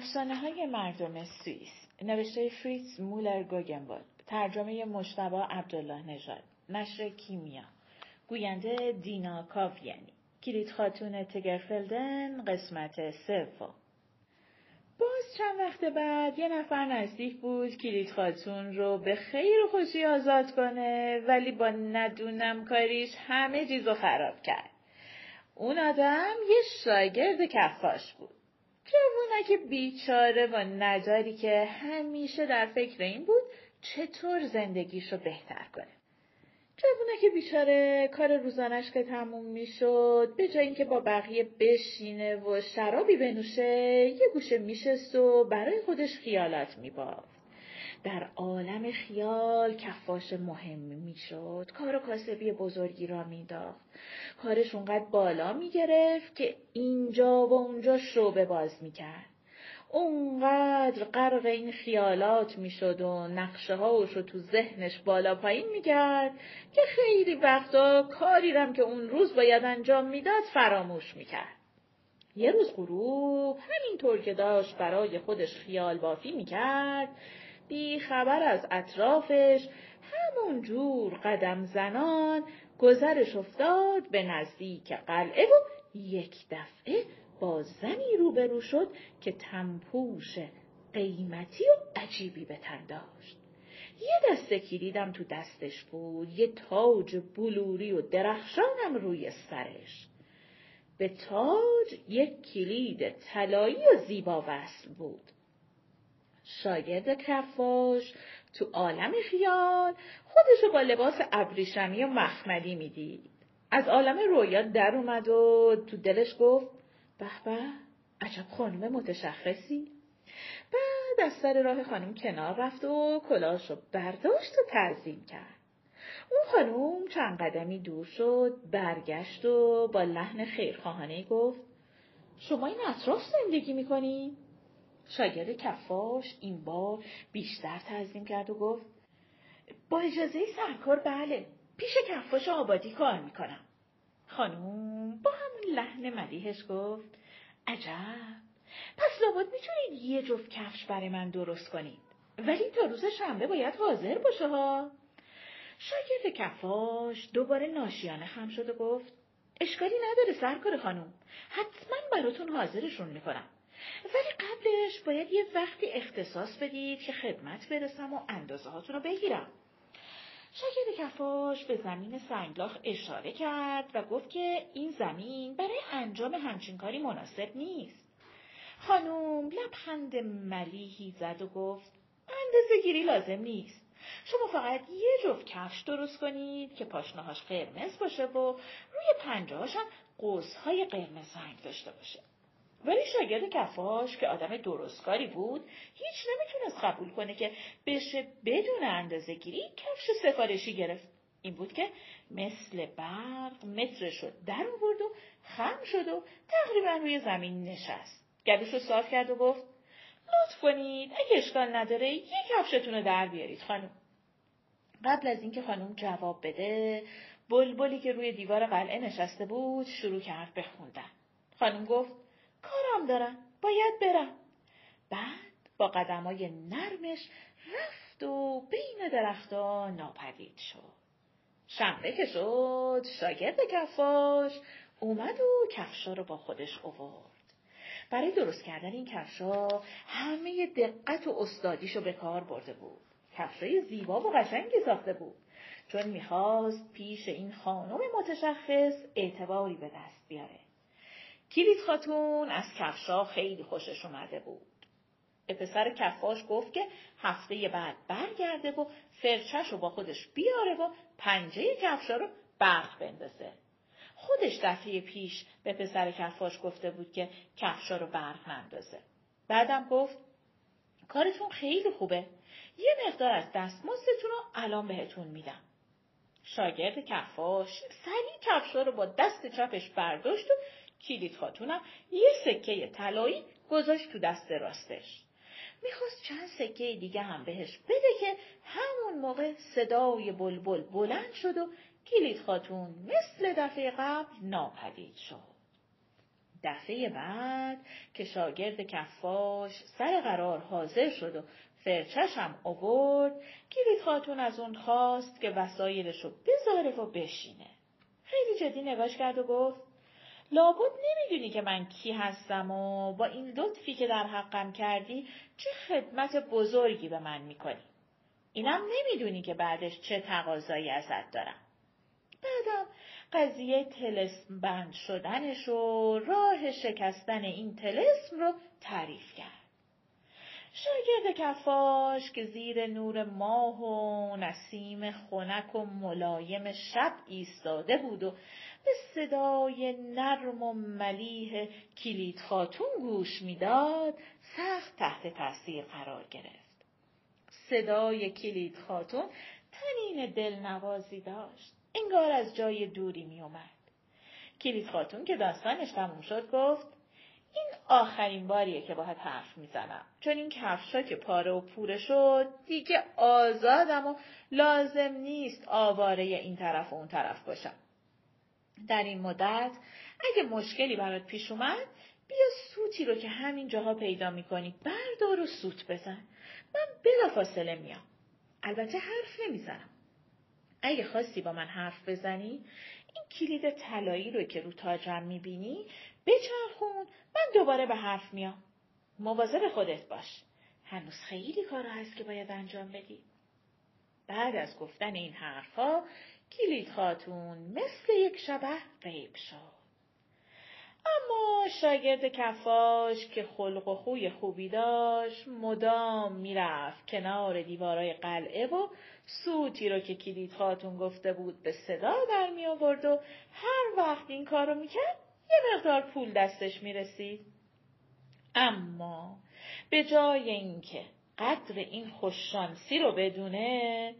افسانه های مردم سوئیس نوشته فریتز مولر گوگنبول ترجمه مشتبا عبدالله نژاد نشر کیمیا گوینده دینا کاویانی کلید خاتون تگرفلدن قسمت سوم باز چند وقت بعد یه نفر نزدیک بود کلید خاتون رو به خیر و خوشی آزاد کنه ولی با ندونم کاریش همه چیز رو خراب کرد. اون آدم یه شاگرد کفاش بود. که بیچاره و نداری که همیشه در فکر این بود چطور زندگیشو بهتر کنه. که بیچاره کار روزانش که تموم می‌شد به جای اینکه با بقیه بشینه و شرابی بنوشه یه گوشه میشست و برای خودش خیالات میبافت. در عالم خیال کفاش مهم می‌شد. کار و کاسبی بزرگی را میداخت. کارش اونقدر بالا می‌گرفت که اینجا و اونجا شعبه باز می‌کرد. اونقدر غرق این خیالات می‌شد و نقشه هاش رو تو ذهنش بالا پایین می‌کرد که خیلی وقتا کاری رم که اون روز باید انجام می‌داد فراموش می‌کرد. یه روز غروب همینطور که داشت برای خودش خیال بافی می‌کرد بی خبر از اطرافش همون جور قدم زنان گذرش افتاد به نزدیک قلعه و یک دفعه با زنی روبرو شد که تنپوش قیمتی و عجیبی به تن داشت. یه دسته کلیدم تو دستش بود، یه تاج بلوری و درخشانم روی سرش. به تاج یک کلید طلایی و زیبا وصل بود. شاگرد کفاش تو عالم خیال خودشو با لباس ابریشمی و مخملی می‌دید. از عالم رویا در اومد و تو دلش گفت به به عجب خانم متشخصی بعد از سر راه خانم کنار رفت و کلاش رو برداشت و تعظیم کرد اون خانم چند قدمی دور شد برگشت و با لحن خیرخواهانه گفت شما این اطراف زندگی می‌کنی؟ شاگرد کفاش این بار بیشتر تعظیم کرد و گفت با اجازه سرکار بله پیش کفاش آبادی کار می‌کنم. خانوم با همون لحن ملیحش گفت عجب پس لابد می‌تونید یه جفت کفش برای من درست کنید. ولی تا روز شنبه باید حاضر باشه ها. شاگرد کفاش دوباره ناشیانه خم شد و گفت اشکالی نداره سرکار خانوم حتما براتون حاضرشون می‌کنم. ولی قبلش باید یه وقتی اختصاص بدید که خدمت برسم و اندازه هاتون رو بگیرم شاگرد کفاش به زمین سنگلاخ اشاره کرد و گفت که این زمین برای انجام همچین کاری مناسب نیست. خانوم لبخند ملیحی زد و گفت اندازه گیری لازم نیست. شما فقط یه جفت کفش درست کنید که پاشنهاش قرمز باشه و روی پنجهاش هم قوسهای قرمز رنگ داشته باشه. ولی شاگرد کفاش که آدم درستکاری بود هیچ نمی‌تونست قبول کنه که بشه بدون اندازه گیری کفش سفارشی گرفت. این بود که مثل برق مترش رو در آورد و خم شد و تقریبا روی زمین نشست. گلوش رو صاف کرد و گفت لطف کنید اگه اشکال نداره یک کفشتون رو در بیارید خانم. قبل از اینکه خانم جواب بده بلبلی که روی دیوار قلعه نشسته بود شروع کرد بخوندن. خانم گفت کارم دارم. باید برم. بعد با قدمای نرمش رفت و بین درختها ناپدید شد. شنبه که شد شاگرد کفاش اومد و کفشا رو با خودش اوورد. برای درست کردن این کفشا همه دقت و استادیشو به کار برده بود. کفشای زیبا و قشنگی ساخته بود. چون می‌خواست پیش این خانم متشخص اعتباری به دست بیاره. کلید خاتون از کفشا خیلی خوشش اومده بود. به پسر کفاش گفت که هفته بعد برگرده و فرچش رو با خودش بیاره و پنجه کفشا رو برق بندازه. خودش دفعه پیش به پسر کفاش گفته بود که کفشا رو برق نندازه. بعدم گفت کارتون خیلی خوبه. یه مقدار از دستمزدتون رو الان بهتون میدم. شاگرد کفاش سریع کفشا رو با دست چپش برداشت و کلید خاتونم یه سکه طلایی گذاشت تو دست راستش. می‌خواست چند سکه دیگه هم بهش بده که همون موقع صدای بلبل بلند شد و کلید خاتون مثل دفعه قبل ناپدید شد. دفعه بعد که شاگرد کفاش سر قرار حاضر شد و فرچش هم آورد کلید خاتون از اون خواست که وسایلش رو بذاره و بشینه خیلی جدی نگاش کرد و گفت لابد نمی‌دونی که من کی هستم و با این لطفی که در حقم کردی چه خدمت بزرگی به من می‌کنی اینم نمی‌دونی که بعدش چه تقاضایی ازت دارم بعدم قضیه تلسم بند شدنش و راه شکستن این تلسم رو تعریف کرد. شاگرد کفاش که زیر نور ماه و نسیم خنک و ملایم شب ایستاده بود و به صدای نرم و ملیح کلید خاتون گوش می‌داد سخت تحت تاثیر قرار گرفت. صدای کلید خاتون تنین دلنوازی داشت. انگار از جای دوری می اومد. کلید خاتون که داستانش تموم شد گفت آخرین باریه که باید حرف می‌زنم. چون این کفشا که پاره و پوره شد دیگه آزادم و لازم نیست آواره این طرف و اون طرف باشم. در این مدت اگه مشکلی برات پیش اومد بیا سوتی رو که همین جاها پیدا می‌کنی بردار و سوت بزن. من بلافاصله میام. البته حرف نمی‌زنم. اگه خواستی با من حرف بزنی این کلید طلایی رو که رو تاجم می‌بینی بچرخون من دوباره به حرف میام. مواظب خودت باش. هنوز خیلی کار هست که باید انجام بدی. بعد از گفتن این حرفها کلید خاتون مثل یک شبه غیب شد. اما شاگرد کفاش که خلق و خوی خوبی داشت مدام می‌رفت کنار دیوارای قلعه و سوتی رو که کلید خاتون گفته بود به صدا در می آورد و هر وقت این کار رو می‌کرد یه مقدار پول دستش می‌رسید. اما به جای اینکه قدر این خوششانسی رو بدونه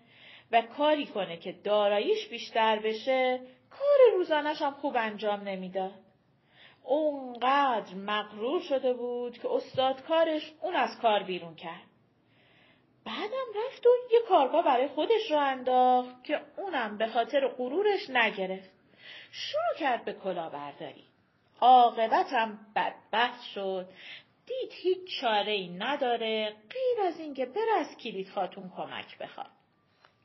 و کاری کنه که داراییش بیشتر بشه کار روزانش هم خوب انجام نمی‌داد. اونقدر مغرور شده بود که استاد کارش اون از کار بیرون کرد. بعدم رفت و یه کارگاه برای خودش رو انداخت که اونم به خاطر غرورش نگرفت. شروع کرد به کلاهبرداری. عاقبتم بدبخت شد. دید هیچ چاره ای نداره غیر از اینکه بره از کلید خاتون کمک بخواد.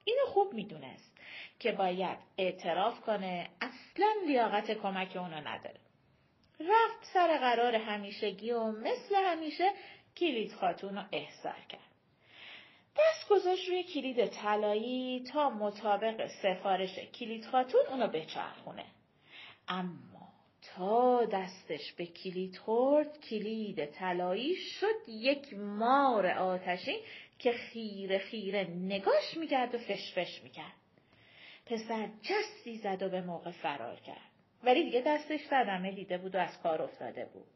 اینو خوب می‌دونست که باید اعتراف کنه اصلا لیاقت کمک اونو نداره. رفت سر قرار همیشگی و مثل همیشه کلید خاتون رو احضار کرد. دست گذاشت روی کلید طلایی تا مطابق سفارش کلید خاتون اونو بچرخونه. اما تا دستش به کلید خورد کلید طلایی شد یک مار آتشین که خیره خیره نگاش می‌کرد و فشفش می‌کرد. پسر جستی زد و به موقع فرار کرد. ولی دیگه دستش صدمه دیده بود و از کار افتاده بود.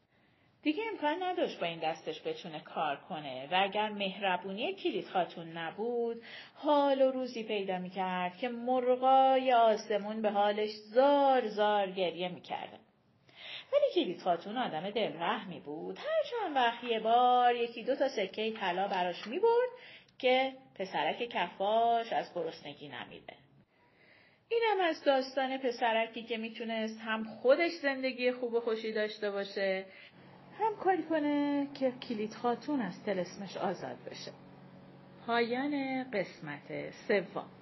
دیگه امکان نداشت با این دستش بتونه کار کنه و اگر مهربونی کلید خاتون نبود حال و روزی پیدا می‌کرد که مرغای آسمون به حالش زار زار گریه می‌کردن. ولی کلید خاتون آدم دلرحمی بود هر چند وقت یه بار یکی دو تا سکه طلا براش می‌برد که پسرک کفاش از گرسنگی نمیده. اینم از داستان پسرکی که می‌تونست هم خودش زندگی خوب و خوشی داشته باشه هم کاری کنه که کلید خاتون از تلسمش آزاد بشه. پایان قسمت سوم